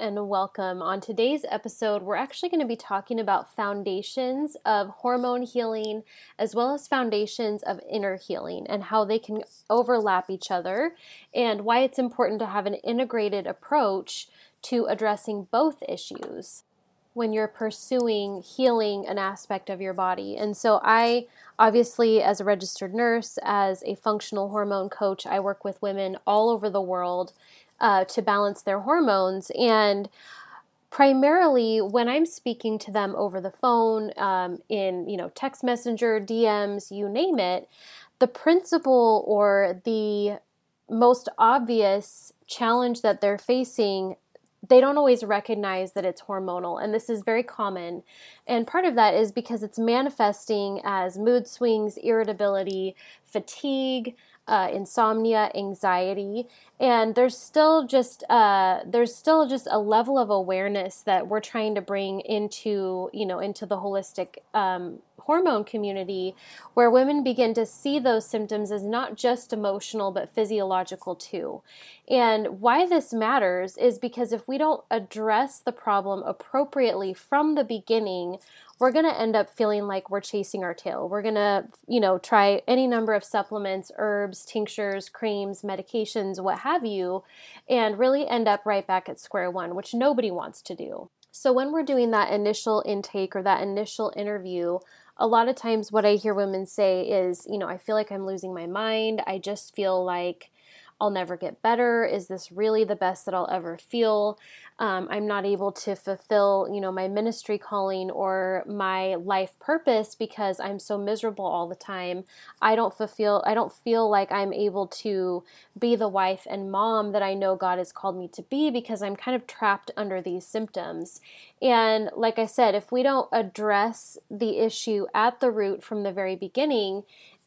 And welcome. On today's episode, we're actually going to be talking about foundations of hormone healing as well as foundations of inner healing and how they can overlap each other and why it's important to have an integrated approach to addressing both issues when you're pursuing healing an aspect of your body. And so I obviously as a registered nurse, as a functional hormone coach, I work with women all over the world uh, to balance their hormones. And primarily when I'm speaking to them over the phone, um, in you know text messenger, DMs, you name it, the principle or the most obvious challenge that they're facing they don't always recognize that it's hormonal and this is very common and part of that is because it's manifesting as mood swings irritability fatigue uh, insomnia, anxiety, and there's still just uh, there's still just a level of awareness that we're trying to bring into you know into the holistic um, hormone community, where women begin to see those symptoms as not just emotional but physiological too. And why this matters is because if we don't address the problem appropriately from the beginning, we're going to end up feeling like we're chasing our tail. We're going to, you know, try any number of supplements, herbs, tinctures, creams, medications, what have you, and really end up right back at square one, which nobody wants to do. So, when we're doing that initial intake or that initial interview, a lot of times what I hear women say is, you know, I feel like I'm losing my mind. I just feel like I'll never get better. Is this really the best that I'll ever feel? um, I'm not able to fulfill, you know, my ministry calling or my life purpose because I'm so miserable all the time. I don't fulfill, I don't feel like I'm able to be the wife and mom that I know God has called me to be because I'm kind of trapped under these symptoms. And like I said, if we don't address the issue at the root from the very beginning,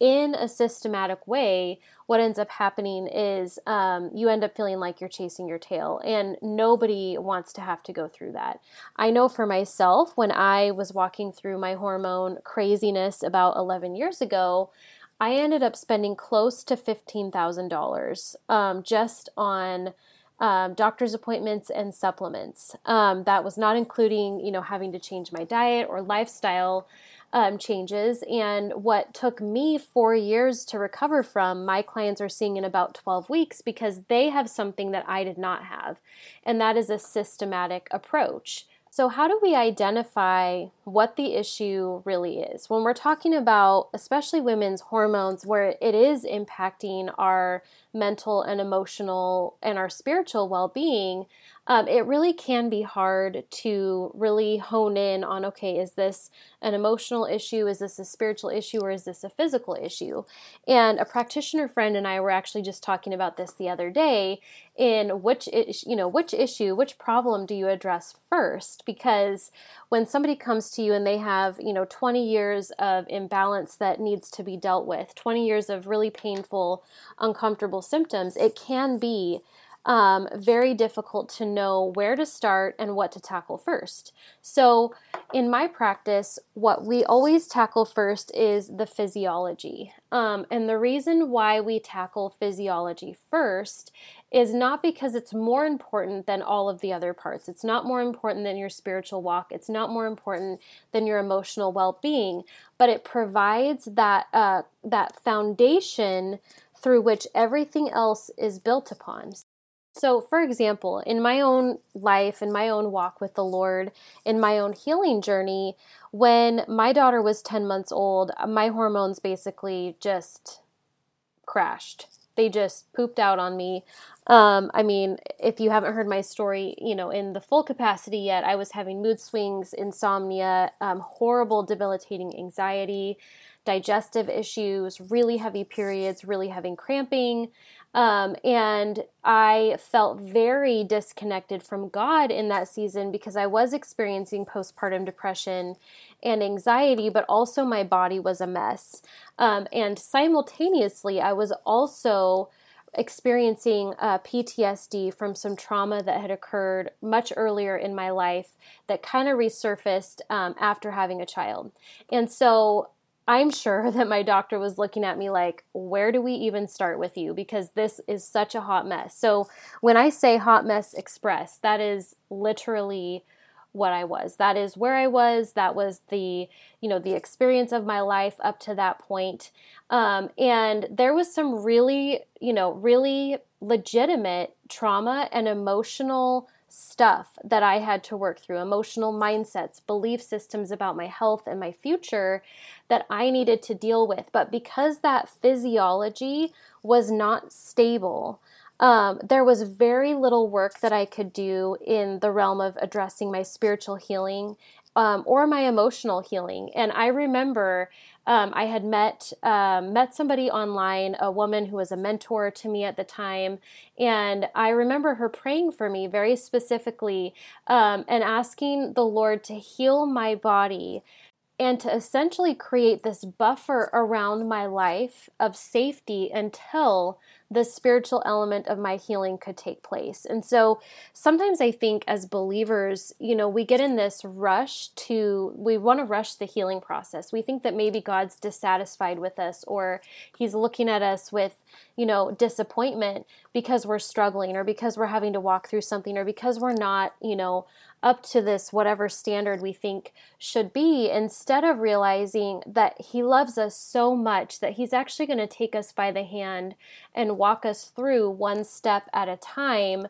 in a systematic way, what ends up happening is um, you end up feeling like you're chasing your tail, and nobody wants to have to go through that. I know for myself, when I was walking through my hormone craziness about 11 years ago, I ended up spending close to $15,000 um, just on. Um, doctor's appointments and supplements. Um, that was not including, you know, having to change my diet or lifestyle um, changes. And what took me four years to recover from, my clients are seeing in about 12 weeks because they have something that I did not have. And that is a systematic approach. So, how do we identify what the issue really is? When we're talking about, especially women's hormones, where it is impacting our mental and emotional and our spiritual well being, um, it really can be hard to really hone in on okay, is this an emotional issue? Is this a spiritual issue? Or is this a physical issue? And a practitioner friend and I were actually just talking about this the other day in which you know which issue which problem do you address first because when somebody comes to you and they have you know 20 years of imbalance that needs to be dealt with 20 years of really painful uncomfortable symptoms it can be um, very difficult to know where to start and what to tackle first. So, in my practice, what we always tackle first is the physiology. Um, and the reason why we tackle physiology first is not because it's more important than all of the other parts. It's not more important than your spiritual walk. It's not more important than your emotional well-being, but it provides that uh, that foundation through which everything else is built upon. So, for example, in my own life, in my own walk with the Lord, in my own healing journey, when my daughter was 10 months old, my hormones basically just crashed. they just pooped out on me. Um, I mean, if you haven't heard my story, you know, in the full capacity yet, I was having mood swings, insomnia, um, horrible, debilitating anxiety, digestive issues, really heavy periods, really having cramping. Um, and I felt very disconnected from God in that season because I was experiencing postpartum depression and anxiety, but also my body was a mess. Um, and simultaneously, I was also experiencing uh, PTSD from some trauma that had occurred much earlier in my life that kind of resurfaced um, after having a child. And so I'm sure that my doctor was looking at me like, where do we even start with you? Because this is such a hot mess. So when I say hot mess express, that is literally what I was. That is where I was. That was the, you know, the experience of my life up to that point. Um, and there was some really, you know, really legitimate trauma and emotional stuff that I had to work through emotional mindsets, belief systems about my health and my future that I needed to deal with. But because that physiology was not stable, um, there was very little work that I could do in the realm of addressing my spiritual healing um, or my emotional healing. And I remember um, I had met um, met somebody online, a woman who was a mentor to me at the time, and I remember her praying for me very specifically um, and asking the Lord to heal my body and to essentially create this buffer around my life of safety until the spiritual element of my healing could take place. And so sometimes I think as believers, you know, we get in this rush to, we want to rush the healing process. We think that maybe God's dissatisfied with us or he's looking at us with, you know, disappointment because we're struggling or because we're having to walk through something or because we're not, you know, up to this whatever standard we think should be instead of realizing that he loves us so much that he's actually going to take us by the hand and walk us through one step at a time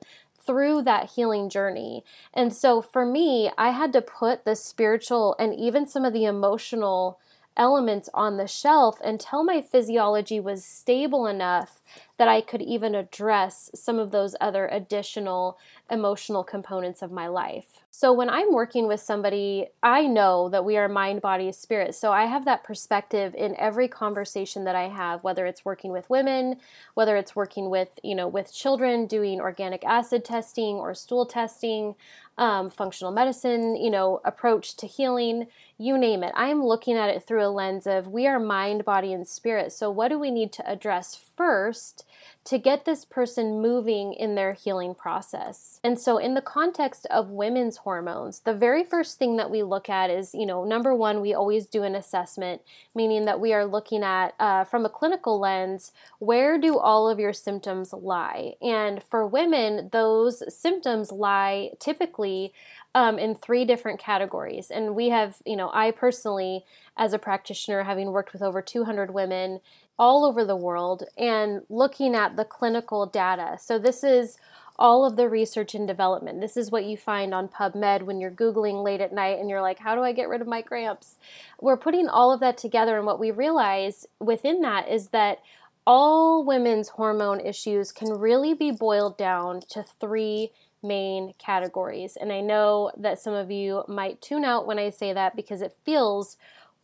through that healing journey. And so for me, I had to put the spiritual and even some of the emotional elements on the shelf until my physiology was stable enough that I could even address some of those other additional emotional components of my life. So when I'm working with somebody, I know that we are mind, body, spirit. So I have that perspective in every conversation that I have, whether it's working with women, whether it's working with, you know, with children doing organic acid testing or stool testing, um, functional medicine, you know, approach to healing, you name it. I am looking at it through a lens of we are mind, body, and spirit. So what do we need to address first to get this person moving in their healing process. And so, in the context of women's hormones, the very first thing that we look at is, you know, number one, we always do an assessment, meaning that we are looking at, uh, from a clinical lens, where do all of your symptoms lie? And for women, those symptoms lie typically um, in three different categories. And we have, you know, I personally, as a practitioner, having worked with over 200 women, all over the world and looking at the clinical data. So, this is all of the research and development. This is what you find on PubMed when you're Googling late at night and you're like, how do I get rid of my cramps? We're putting all of that together, and what we realize within that is that all women's hormone issues can really be boiled down to three main categories. And I know that some of you might tune out when I say that because it feels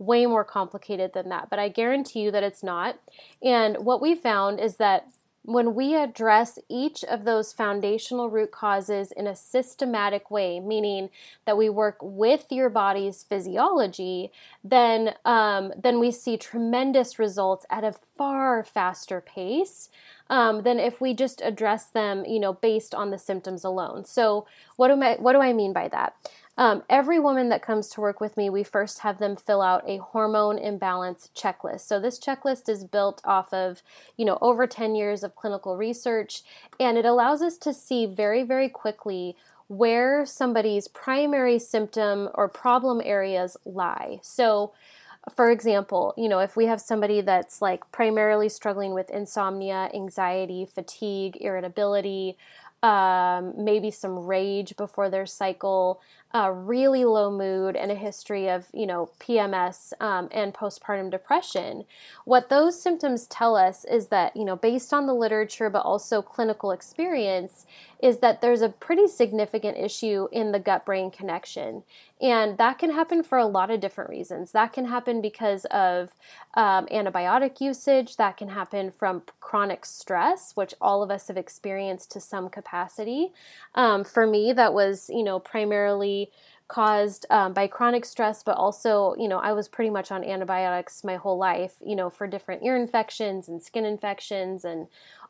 way more complicated than that, but I guarantee you that it's not. And what we found is that when we address each of those foundational root causes in a systematic way, meaning that we work with your body's physiology, then um, then we see tremendous results at a far faster pace um, than if we just address them, you know, based on the symptoms alone. So, what do I what do I mean by that? Um, every woman that comes to work with me, we first have them fill out a hormone imbalance checklist. So this checklist is built off of, you know, over 10 years of clinical research, and it allows us to see very, very quickly where somebody's primary symptom or problem areas lie. So for example, you know, if we have somebody that's like primarily struggling with insomnia, anxiety, fatigue, irritability, um, maybe some rage before their cycle, a really low mood, and a history of, you know, PMS um, and postpartum depression. What those symptoms tell us is that, you know, based on the literature, but also clinical experience, is that there's a pretty significant issue in the gut brain connection. And that can happen for a lot of different reasons. That can happen because of um, antibiotic usage, that can happen from chronic stress, which all of us have experienced to some capacity. Um, for me, that was, you know, primarily caused um, by chronic stress, but also, you know, I was pretty much on antibiotics my whole life, you know, for different ear infections and skin infections and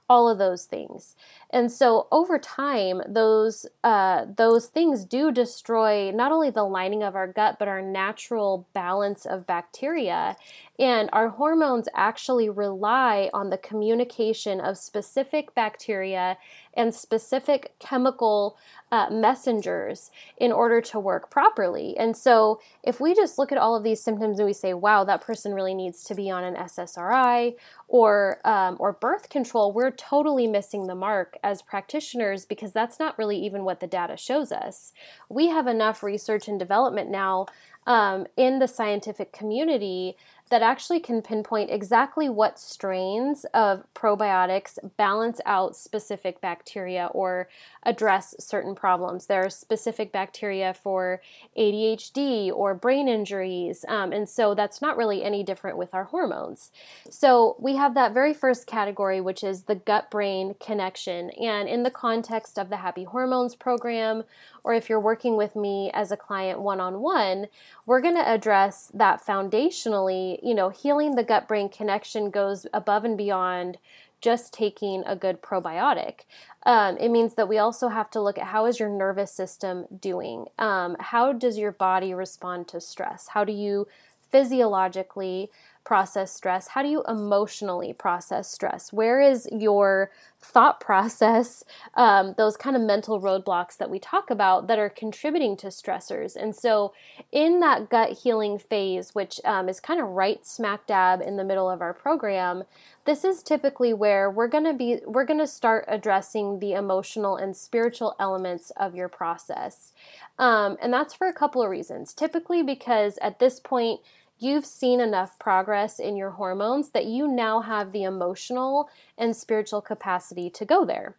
all of those things. And so over time, those uh, those things do destroy not only the lining of our gut, but our natural balance of bacteria. And our hormones actually rely on the communication of specific bacteria and specific chemical uh, messengers in order to work properly. And so, if we just look at all of these symptoms and we say, "Wow, that person really needs to be on an SSRI or um, or birth control," we're totally missing the mark as practitioners because that's not really even what the data shows us. We have enough research and development now um, in the scientific community that actually can pinpoint exactly what strains of probiotics balance out specific bacteria or address certain problems. There are specific bacteria for ADHD or brain injuries, um, and so that's not really any different with our hormones. So we have that very first category, which is the gut brain connection. And in the context of the Happy Hormones program, or if you're working with me as a client one on one, we're going to address that foundationally. You know, healing the gut brain connection goes above and beyond just taking a good probiotic. Um, it means that we also have to look at how is your nervous system doing? Um, how does your body respond to stress? How do you physiologically process stress? How do you emotionally process stress? Where is your thought process, um, those kind of mental roadblocks that we talk about that are contributing to stressors? And so, in that gut healing phase, which um, is kind of right smack dab in the middle of our program, this is typically where we're going to be we're going to start addressing the emotional and spiritual elements of your process um, and that's for a couple of reasons typically because at this point you've seen enough progress in your hormones that you now have the emotional and spiritual capacity to go there.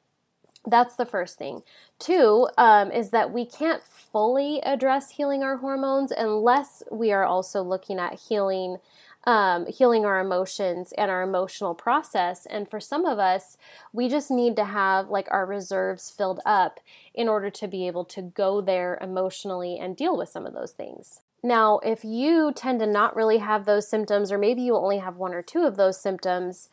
That's the first thing. Two um, is that we can't fully address healing our hormones unless we are also looking at healing. Um, healing our emotions and our emotional process. And for some of us, we just need to have like our reserves filled up in order to be able to go there emotionally and deal with some of those things. Now, if you tend to not really have those symptoms, or maybe you only have one or two of those symptoms,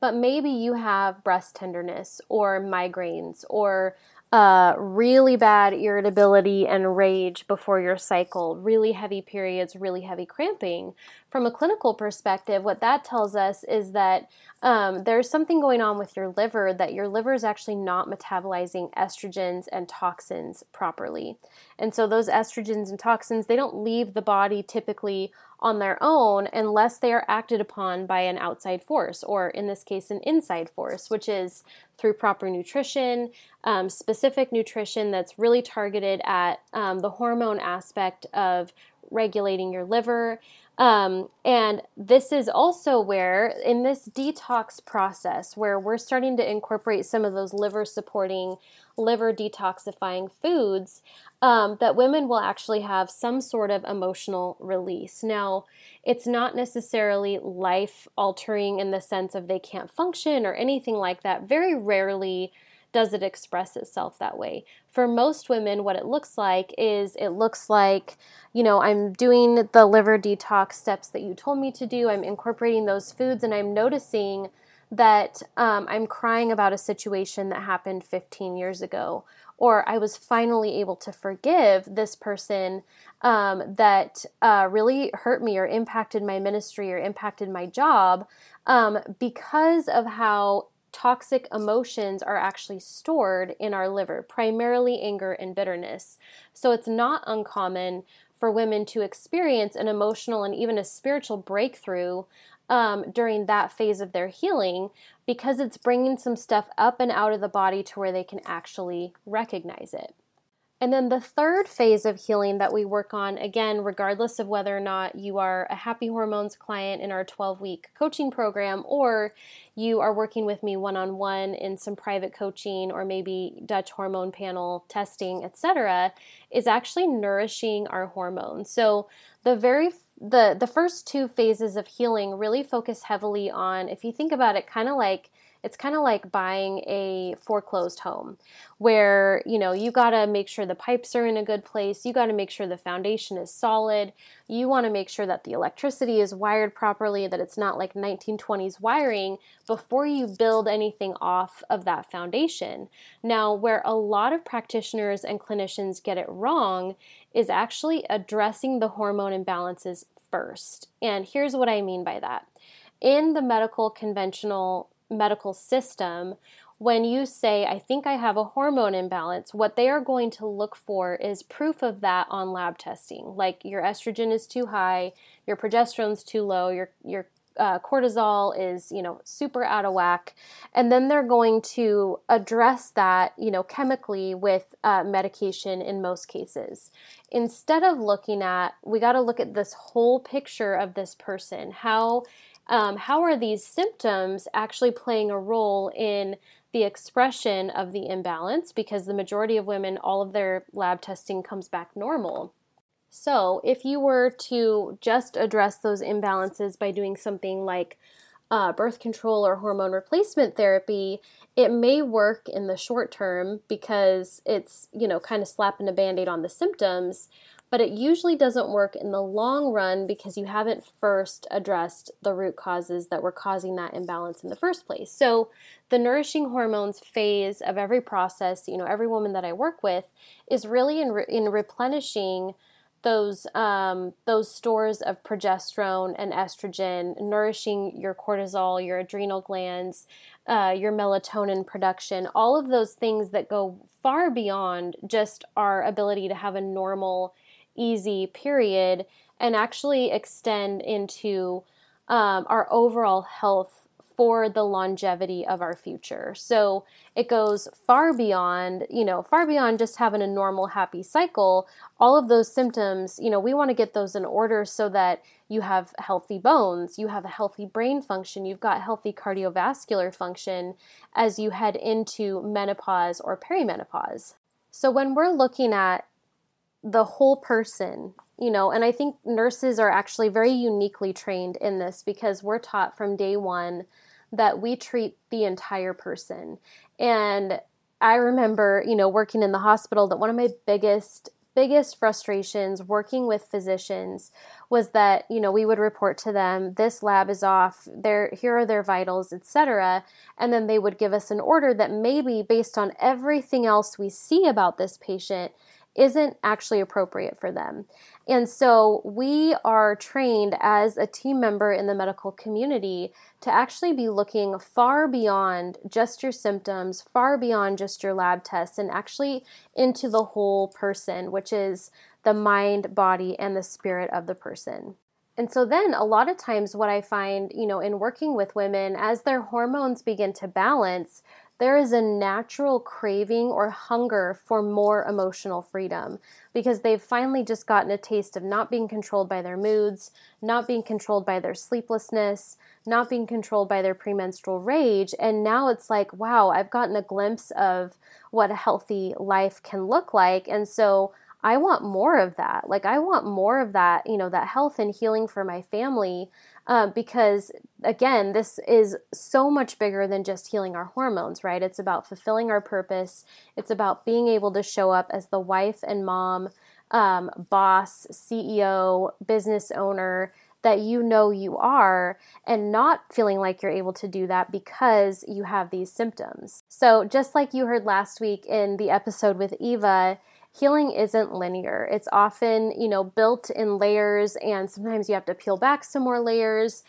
but maybe you have breast tenderness or migraines or uh, really bad irritability and rage before your cycle, really heavy periods, really heavy cramping. From a clinical perspective, what that tells us is that um, there's something going on with your liver that your liver is actually not metabolizing estrogens and toxins properly. And so those estrogens and toxins, they don't leave the body typically on their own unless they are acted upon by an outside force, or in this case, an inside force, which is through proper nutrition, um, specific nutrition that's really targeted at um, the hormone aspect of regulating your liver. Um, and this is also where, in this detox process, where we're starting to incorporate some of those liver supporting, liver detoxifying foods, um, that women will actually have some sort of emotional release. Now, it's not necessarily life altering in the sense of they can't function or anything like that. Very rarely does it express itself that way. For most women, what it looks like is it looks like, you know, I'm doing the liver detox steps that you told me to do, I'm incorporating those foods, and I'm noticing that um, I'm crying about a situation that happened 15 years ago. Or I was finally able to forgive this person um, that uh, really hurt me or impacted my ministry or impacted my job um, because of how toxic emotions are actually stored in our liver, primarily anger and bitterness. So it's not uncommon for women to experience an emotional and even a spiritual breakthrough um, during that phase of their healing because it's bringing some stuff up and out of the body to where they can actually recognize it. And then the third phase of healing that we work on, again, regardless of whether or not you are a Happy Hormones client in our 12 week coaching program or you are working with me one on one in some private coaching or maybe Dutch hormone panel testing, etc., is actually nourishing our hormones. So the very the the first two phases of healing really focus heavily on if you think about it kind of like it's kind of like buying a foreclosed home where, you know, you got to make sure the pipes are in a good place, you got to make sure the foundation is solid, you want to make sure that the electricity is wired properly, that it's not like 1920s wiring before you build anything off of that foundation. Now, where a lot of practitioners and clinicians get it wrong is actually addressing the hormone imbalances first. And here's what I mean by that. In the medical conventional medical system, when you say, I think I have a hormone imbalance, what they are going to look for is proof of that on lab testing. Like your estrogen is too high, your progesterone's too low, your, your uh, cortisol is, you know, super out of whack. And then they're going to address that, you know, chemically with uh, medication in most cases. Instead of looking at, we got to look at this whole picture of this person. How um, how are these symptoms actually playing a role in the expression of the imbalance? Because the majority of women, all of their lab testing comes back normal. So, if you were to just address those imbalances by doing something like uh, birth control or hormone replacement therapy, it may work in the short term because it's, you know, kind of slapping a band aid on the symptoms but it usually doesn't work in the long run because you haven't first addressed the root causes that were causing that imbalance in the first place. So, the nourishing hormones phase of every process, you know, every woman that I work with is really in, re- in replenishing those um, those stores of progesterone and estrogen, nourishing your cortisol, your adrenal glands, uh, your melatonin production, all of those things that go far beyond just our ability to have a normal easy period and actually extend into um, our overall health for the longevity of our future. So it goes far beyond, you know, far beyond just having a normal happy cycle. All of those symptoms, you know, we want to get those in order so that you have healthy bones, you have a healthy brain function, you've got healthy cardiovascular function as you head into menopause or perimenopause. So when we're looking at the whole person, you know, and I think nurses are actually very uniquely trained in this because we're taught from day one that we treat the entire person. And I remember, you know, working in the hospital that one of my biggest biggest frustrations working with physicians was that you know we would report to them this lab is off there here are their vitals etc and then they would give us an order that maybe based on everything else we see about this patient isn't actually appropriate for them. And so we are trained as a team member in the medical community to actually be looking far beyond just your symptoms, far beyond just your lab tests, and actually into the whole person, which is the mind, body, and the spirit of the person. And so then a lot of times what I find, you know, in working with women as their hormones begin to balance, there is a natural craving or hunger for more emotional freedom because they've finally just gotten a taste of not being controlled by their moods, not being controlled by their sleeplessness, not being controlled by their premenstrual rage. And now it's like, wow, I've gotten a glimpse of what a healthy life can look like. And so I want more of that. Like, I want more of that, you know, that health and healing for my family uh, because again, this is so much bigger than just healing our hormones, right? It's about fulfilling our purpose. It's about being able to show up as the wife and mom, um, boss, CEO, business owner that you know you are, and not feeling like you're able to do that because you have these symptoms. So, just like you heard last week in the episode with Eva, healing isn't linear. It's often, you know, built in layers and sometimes you have to peel back some more layers.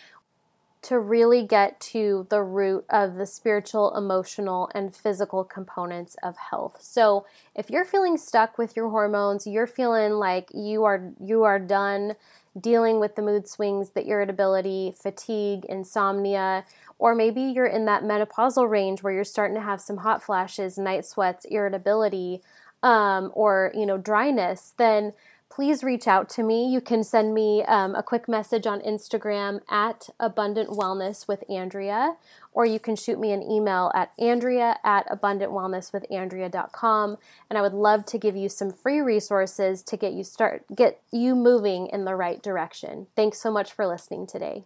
To really get to the root of the spiritual, emotional, and physical components of health. So, if you're feeling stuck with your hormones, you're feeling like you are you are done dealing with the mood swings, the irritability, fatigue, insomnia, or maybe you're in that menopausal range where you're starting to have some hot flashes, night sweats, irritability, um, or you know dryness, then please reach out to me. You can send me um, a quick message on Instagram at Abundant Wellness with Andrea, or you can shoot me an email at Andrea at abundantwellnesswithandrea.com. And I would love to give you some free resources to get you start get you moving in the right direction. Thanks so much for listening today.